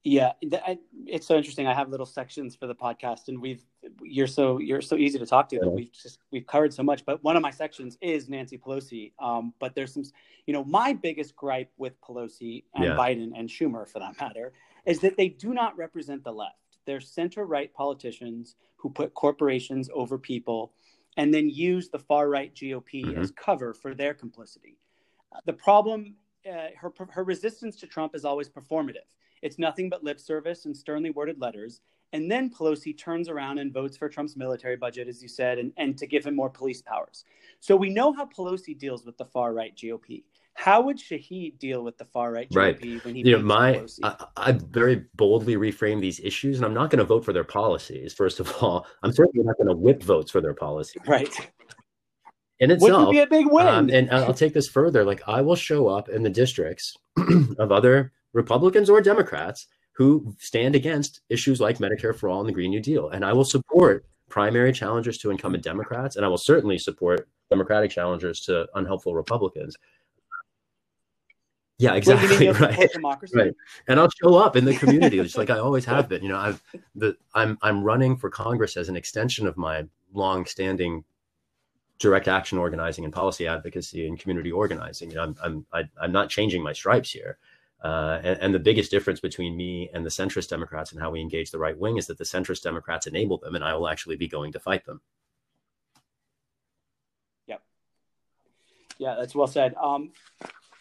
Yeah, it's so interesting. I have little sections for the podcast, and we've you're so you're so easy to talk to that we've just we've covered so much. But one of my sections is Nancy Pelosi. Um, but there's some, you know, my biggest gripe with Pelosi and yeah. Biden and Schumer, for that matter, is that they do not represent the left. They're center right politicians who put corporations over people, and then use the far right GOP mm-hmm. as cover for their complicity. The problem, uh, her her resistance to Trump is always performative it's nothing but lip service and sternly worded letters. And then Pelosi turns around and votes for Trump's military budget, as you said, and, and to give him more police powers. So we know how Pelosi deals with the far right GOP. How would Shahid deal with the far right GOP right. when he you know my I, I, very boldly reframe these issues, and I'm not going to vote for their policies. First of all, I'm certainly not going to whip votes for their policies. Right. In itself, would be a big win. Um, and I'll take this further. Like I will show up in the districts *clears throat* of other Republicans or Democrats who stand against issues like Medicare for All and the Green New Deal. And I will support primary challengers to incumbent Democrats, and I will certainly support Democratic challengers to unhelpful Republicans. Yeah, exactly. *laughs* Right. right. And I'll show up in the community just like I always have been. You know, I've the I'm I'm running for Congress as an extension of my long-standing direct action organizing and policy advocacy and community organizing. You know, I'm I'm I, am i am not changing my stripes here. Uh, and, and, the biggest difference between me and the centrist Democrats and how we engage the right wing is that the centrist Democrats enable them, and I will actually be going to fight them. Yep. Yeah, that's well said. Um,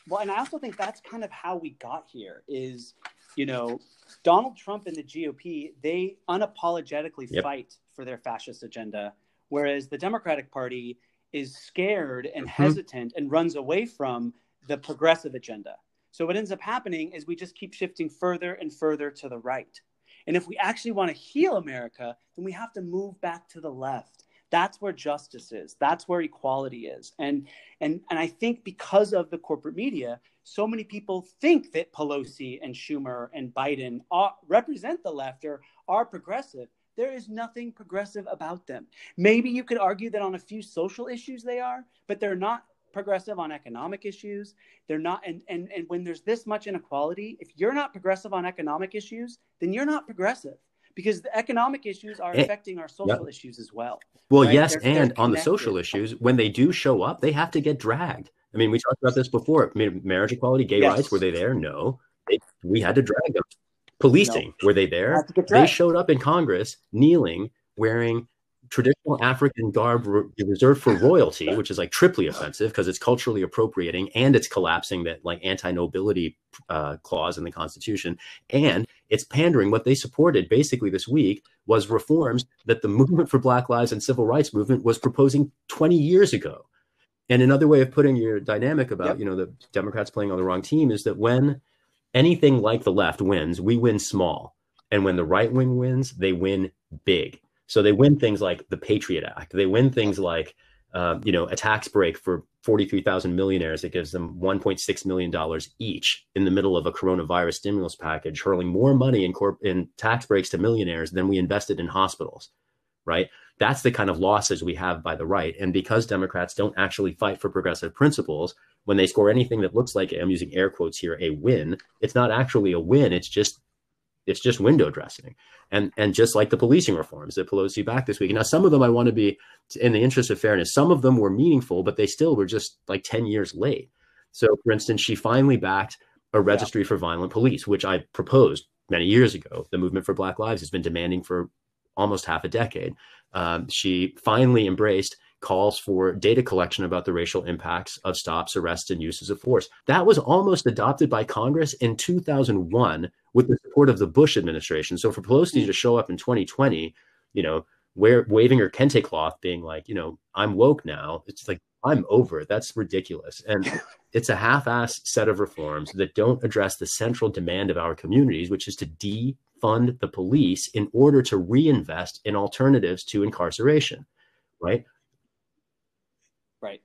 well, and I also think that's kind of how we got here. Is you know, Donald Trump and the GOP they unapologetically yep. fight for their fascist agenda, whereas the Democratic Party is scared and mm-hmm. hesitant and runs away from the progressive agenda. So what ends up happening is we just keep shifting further and further to the right. And if we actually want to heal America, then we have to move back to the left. That's where justice is. That's where equality is. And and and I think because of the corporate media, so many people think that Pelosi and Schumer and Biden are, represent the left or are progressive. There is nothing progressive about them. Maybe you could argue that on a few social issues they are, but they're not progressive on economic issues. They're not, and, and, and when there's this much inequality, if you're not progressive on economic issues, then you're not progressive because the economic issues are eh, affecting our social yep. issues as well. Well, right? yes, they're, and they're on the social issues, when they do show up, they have to get dragged. I mean, we talked about this before. Marriage equality, gay yes. rights, were they there? No. They, we had to drag them. Policing, no. were they there? They showed up in Congress kneeling, wearing traditional African garb re- reserved for royalty, which is like triply offensive because it's culturally appropriating and it's collapsing that like anti-nobility uh, clause in the Constitution, and it's pandering. What they supported basically this week was reforms that the movement for Black Lives and Civil Rights movement was proposing 20 years ago. And another way of putting your dynamic about yep. you know the Democrats playing on the wrong team is that when anything like the left wins, we win small, and when the right wing wins, they win big so they win things like the Patriot Act. They win things like, um, you know, a tax break for 43,000 millionaires that gives them $1.6 million each in the middle of a coronavirus stimulus package, hurling more money in, corp- in tax breaks to millionaires than we invested in hospitals. right? That's the kind of losses we have by the right. And because Democrats don't actually fight for progressive principles, when they score anything that looks like I'm using air quotes here, a win, it's not actually a win. It's just it's just window dressing. And and just like the policing reforms that Pelosi back this week. Now some of them I want to be in the interest of fairness, some of them were meaningful, but they still were just like 10 years late. So for instance, she finally backed a registry yeah. for violent police, which I proposed many years ago. The movement for Black Lives has been demanding for almost half a decade. Um, she finally embraced calls for data collection about the racial impacts of stops, arrests, and uses of force. That was almost adopted by Congress in 2001 with the support of the Bush administration. So for Pelosi hmm. to show up in 2020, you know, where waving her kente cloth, being like, you know, I'm woke now. It's like I'm over it. That's ridiculous. And *laughs* it's a half-assed set of reforms that don't address the central demand of our communities, which is to defund the police in order to reinvest in alternatives to incarceration. Right. Right.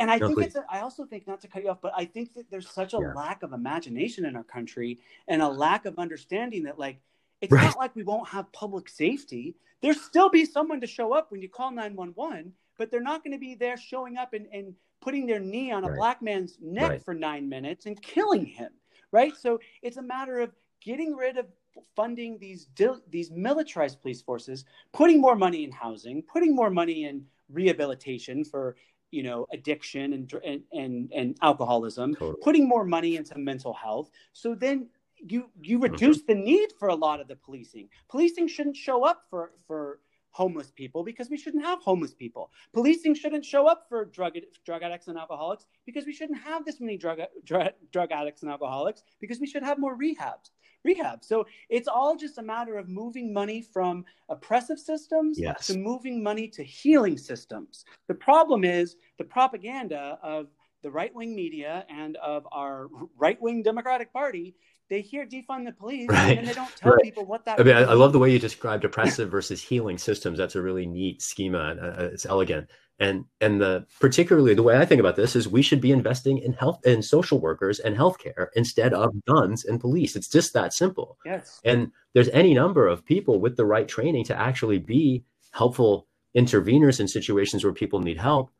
And I no, think please. it's, a, I also think, not to cut you off, but I think that there's such a yeah. lack of imagination in our country and a lack of understanding that, like, it's right. not like we won't have public safety. There'll still be someone to show up when you call 911 but they're not going to be there showing up and, and putting their knee on a right. black man's neck right. for nine minutes and killing him, right? So it's a matter of getting rid of funding these these militarized police forces, putting more money in housing, putting more money in rehabilitation for you know addiction and and and, and alcoholism, totally. putting more money into mental health. So then you you mm-hmm. reduce mm-hmm. the need for a lot of the policing. Policing shouldn't show up for for homeless people because we shouldn't have homeless people. Policing shouldn't show up for drug drug addicts and alcoholics because we shouldn't have this many drug drug, drug addicts and alcoholics because we should have more rehabs. Rehab. So it's all just a matter of moving money from oppressive systems yes. to moving money to healing systems. The problem is the propaganda of the right wing media and of our right wing Democratic Party they hear defund the police right. and they don't tell right. people what that. I mean, I, I, love the way you described oppressive versus healing systems. That's a really neat schema. Uh, uh, it's elegant, and and the particularly the way I think about this is we should be investing in health and social workers and healthcare instead of guns and police. It's just that simple. Yes. And there's any number of people with the right training to actually be helpful interveners in situations where people need help,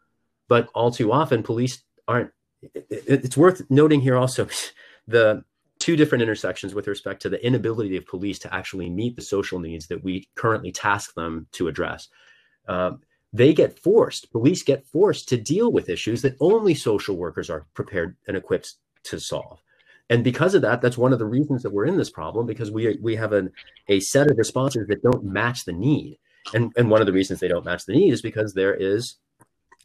but all too often police aren't. It, it, it's worth noting here also *laughs* the two different intersections with respect to the inability of police to actually meet the social needs that we currently task them to address. Um, they get forced, police get forced to deal with issues that only social workers are prepared and equipped to solve. And because of that, that's one of the reasons that we're in this problem because we we have an, a set of responses that don't match the need. And, and one of the reasons they don't match the need is because there is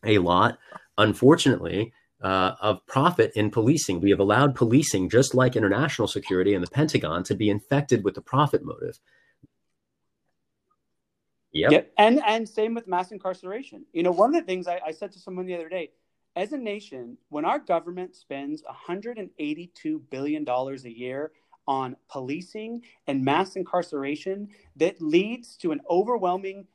a lot, unfortunately, uh, of profit in policing. We have allowed policing, just like international security and the Pentagon, to be infected with the profit motive. Yep. yep. And and same with mass incarceration. You know, one of the things I, I said to someone the other day, as a nation, when our government spends 182 billion dollars a year on policing and mass incarceration, that leads to an overwhelming,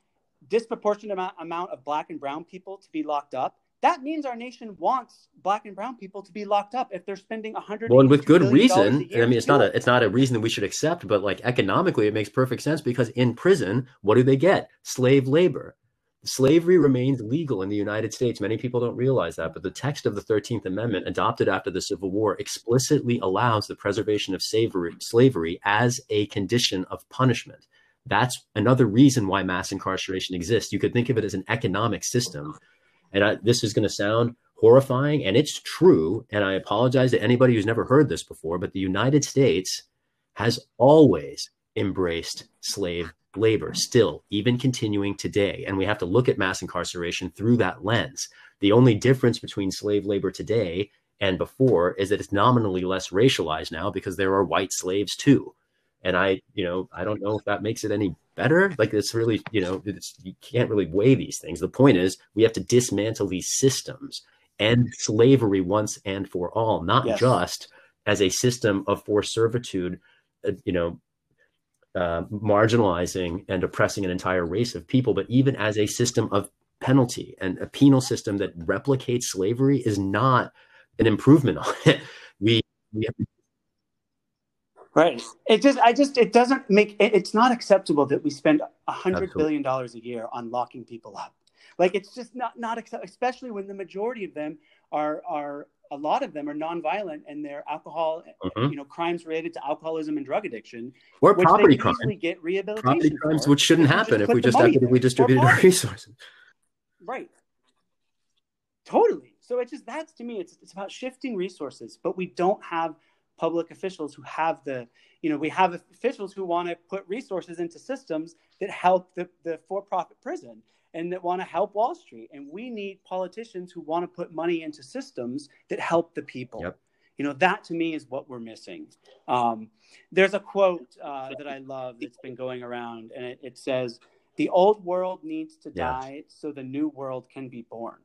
disproportionate amount, amount of black and brown people to be locked up that means our nation wants black and brown people to be locked up if they're spending a hundred. Well, and with good reason. I mean, it's not a it's not a reason that we should accept, but like economically, it makes perfect sense because in prison, what do they get? Slave labor. Slavery remains legal in the United States. Many people don't realize that, but the text of the 13th Amendment, adopted after the Civil War, explicitly allows the preservation of slavery, slavery as a condition of punishment. That's another reason why mass incarceration exists. You could think of it as an economic system and I, this is going to sound horrifying, and it's true. And I apologize to anybody who's never heard this before, but the United States has always embraced slave labor, still, even continuing today. And we have to look at mass incarceration through that lens. The only difference between slave labor today and before is that it's nominally less racialized now because there are white slaves too. And I, you know, I don't know if that makes it any better. Like it's really, you know, it's, you can't really weigh these things. The point is we have to dismantle these systems and slavery once and for all, not yes. just as a system of forced servitude, uh, you know, uh, marginalizing and oppressing an entire race of people, but even as a system of penalty and a penal system that replicates slavery is not an improvement on it. We, we have Right. It just, I just, it doesn't make, it, it's not acceptable that we spend a hundred billion dollars a year on locking people up. Like it's just not, not acceptable, especially when the majority of them are, are, a lot of them are nonviolent and they're alcohol, mm-hmm. you know, crimes related to alcoholism and drug addiction, or property crimes. Get rehabilitation property crimes, which shouldn't happen if we just equitably distributed our resources. Right. Totally. So it just that's to me, it's it's about shifting resources, but we don't have public officials who have the you know we have officials who want to put resources into systems that help the, the for-profit prison and that want to help wall street and we need politicians who want to put money into systems that help the people yep. you know that to me is what we're missing um, there's a quote uh, that i love that's been going around and it, it says the old world needs to yeah. die so the new world can be born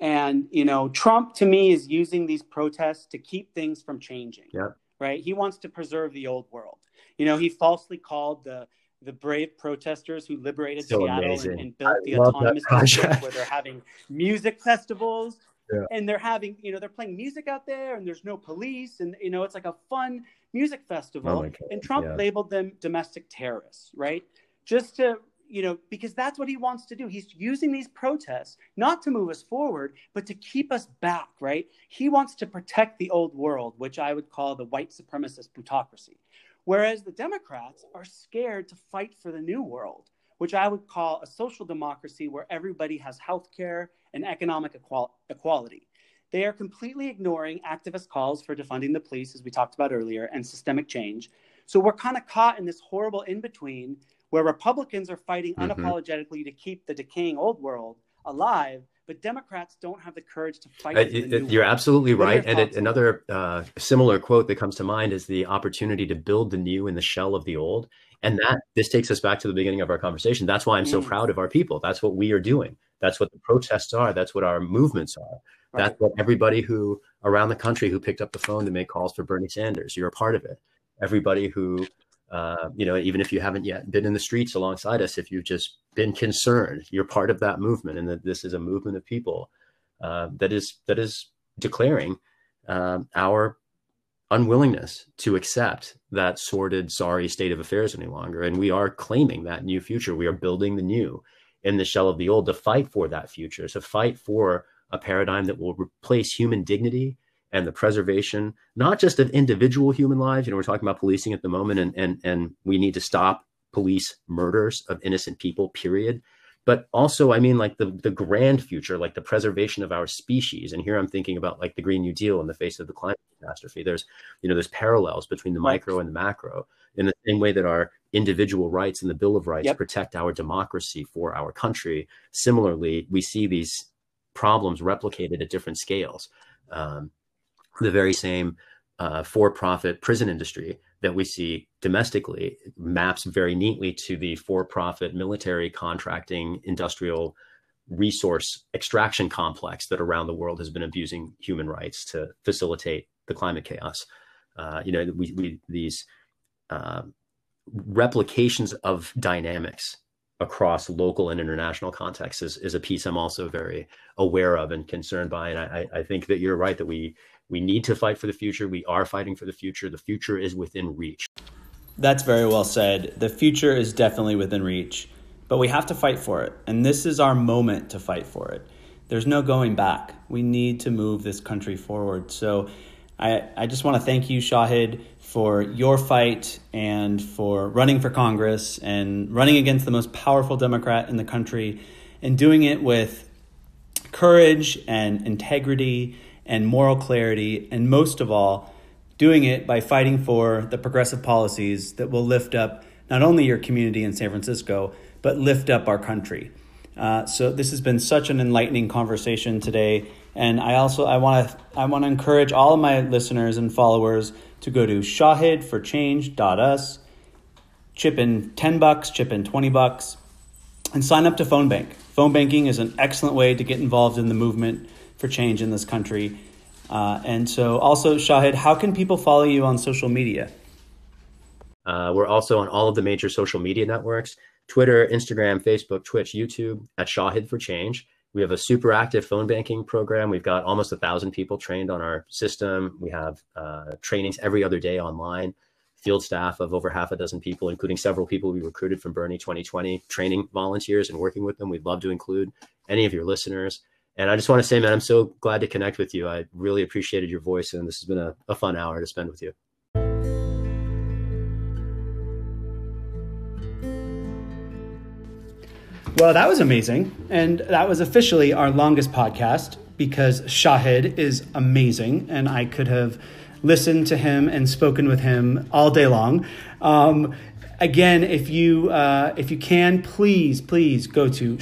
and, you know, Trump to me is using these protests to keep things from changing. Yeah. Right. He wants to preserve the old world. You know, he falsely called the the brave protesters who liberated so Seattle and, and, built I the autonomous district where they're having music festivals yeah. and they're having, you know, they're playing music out there and there's no police and you know, it's like a fun music festival. Oh and Trump yeah. labeled them domestic terrorists, right? Just to you know, because that's what he wants to do. He's using these protests not to move us forward, but to keep us back, right? He wants to protect the old world, which I would call the white supremacist plutocracy. Whereas the Democrats are scared to fight for the new world, which I would call a social democracy where everybody has health care and economic equal- equality. They are completely ignoring activist calls for defunding the police, as we talked about earlier, and systemic change. So we're kind of caught in this horrible in between where Republicans are fighting mm-hmm. unapologetically to keep the decaying old world alive, but Democrats don't have the courage to fight. Uh, you're absolutely right. And it, another uh, similar quote that comes to mind is the opportunity to build the new in the shell of the old. And that this takes us back to the beginning of our conversation. That's why I'm so mm. proud of our people. That's what we are doing. That's what the protests are. That's what our movements are. Right. That's what everybody who around the country who picked up the phone to make calls for Bernie Sanders, you're a part of it. Everybody who uh, you know, even if you haven't yet been in the streets alongside us, if you've just been concerned, you're part of that movement, and that this is a movement of people uh, that is that is declaring uh, our unwillingness to accept that sordid, sorry state of affairs any longer, and we are claiming that new future. We are building the new in the shell of the old to fight for that future, to fight for a paradigm that will replace human dignity and the preservation, not just of individual human lives. You know, we're talking about policing at the moment, and and and we need to stop police murders of innocent people. Period. But also, I mean, like the the grand future, like the preservation of our species. And here I'm thinking about like the Green New Deal in the face of the climate catastrophe. There's, you know, there's parallels between the micro and the macro. In the same way that our individual rights and the Bill of Rights yep. protect our democracy for our country, similarly, we see these problems replicated at different scales. Um, the very same uh, for-profit prison industry that we see domestically maps very neatly to the for-profit military contracting industrial resource extraction complex that around the world has been abusing human rights to facilitate the climate chaos. Uh, you know, we, we these uh, replications of dynamics across local and international contexts is, is a piece I'm also very aware of and concerned by. And I, I think that you're right that we we need to fight for the future. We are fighting for the future. The future is within reach. That's very well said. The future is definitely within reach, but we have to fight for it. And this is our moment to fight for it. There's no going back. We need to move this country forward. So I, I just want to thank you, Shahid, for your fight and for running for Congress and running against the most powerful Democrat in the country and doing it with courage and integrity and moral clarity, and most of all, doing it by fighting for the progressive policies that will lift up not only your community in San Francisco, but lift up our country. Uh, so this has been such an enlightening conversation today, and I also I want to I want to encourage all of my listeners and followers to go to shahidforchange.us, chip in ten bucks, chip in twenty bucks, and sign up to Phone Bank. Phone banking is an excellent way to get involved in the movement for change in this country. Uh, and so, also, Shahid, how can people follow you on social media? Uh, we're also on all of the major social media networks Twitter, Instagram, Facebook, Twitch, YouTube at Shahid for Change. We have a super active phone banking program. We've got almost a thousand people trained on our system. We have uh, trainings every other day online. field staff of over half a dozen people, including several people we recruited from Bernie 2020, training volunteers and working with them. We'd love to include any of your listeners. And I just want to say, man, I'm so glad to connect with you. I really appreciated your voice, and this has been a, a fun hour to spend with you. Well, that was amazing. And that was officially our longest podcast because Shahid is amazing. And I could have listened to him and spoken with him all day long. Um, again, if you, uh, if you can, please, please go to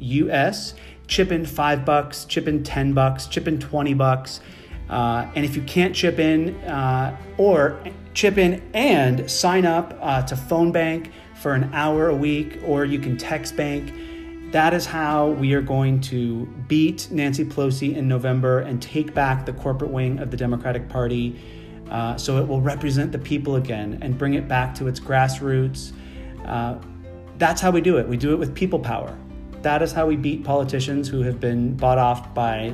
shahidforchange.us. Chip in five bucks, chip in 10 bucks, chip in 20 bucks. Uh, and if you can't chip in uh, or chip in and sign up uh, to Phone Bank for an hour a week, or you can text bank. That is how we are going to beat Nancy Pelosi in November and take back the corporate wing of the Democratic Party uh, so it will represent the people again and bring it back to its grassroots. Uh, that's how we do it. We do it with people power. That is how we beat politicians who have been bought off by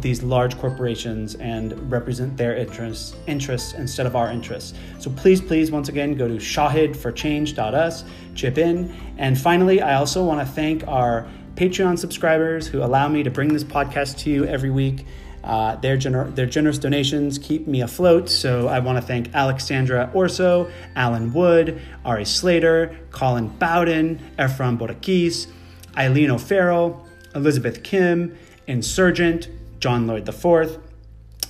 these large corporations and represent their interests interests instead of our interests. So please, please, once again, go to shahidforchange.us, chip in. And finally, I also want to thank our Patreon subscribers who allow me to bring this podcast to you every week. Uh, their, gener- their generous donations keep me afloat, so I want to thank Alexandra Orso, Alan Wood, Ari Slater, Colin Bowden, Ephraim Borakis, Eileen O'Farrell, Elizabeth Kim, Insurgent, John Lloyd IV,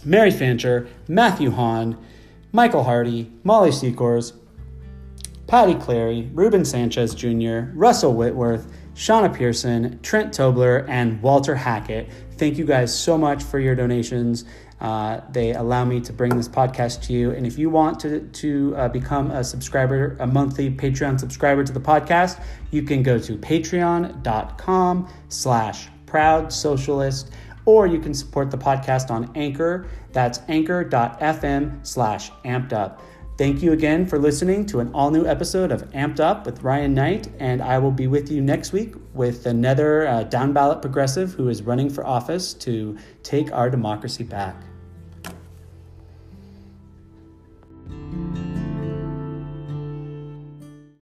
Mary Fancher, Matthew Hahn, Michael Hardy, Molly Secors, Patty Clary, Ruben Sanchez Jr., Russell Whitworth, Shauna Pearson, Trent Tobler, and Walter Hackett. Thank you guys so much for your donations. Uh, they allow me to bring this podcast to you. And if you want to, to uh, become a subscriber, a monthly Patreon subscriber to the podcast, you can go to patreon.com slash proud socialist or you can support the podcast on Anchor. That's anchor.fm slash amped up. Thank you again for listening to an all new episode of Amped Up with Ryan Knight, and I will be with you next week with another uh, down ballot progressive who is running for office to take our democracy back. Thank you.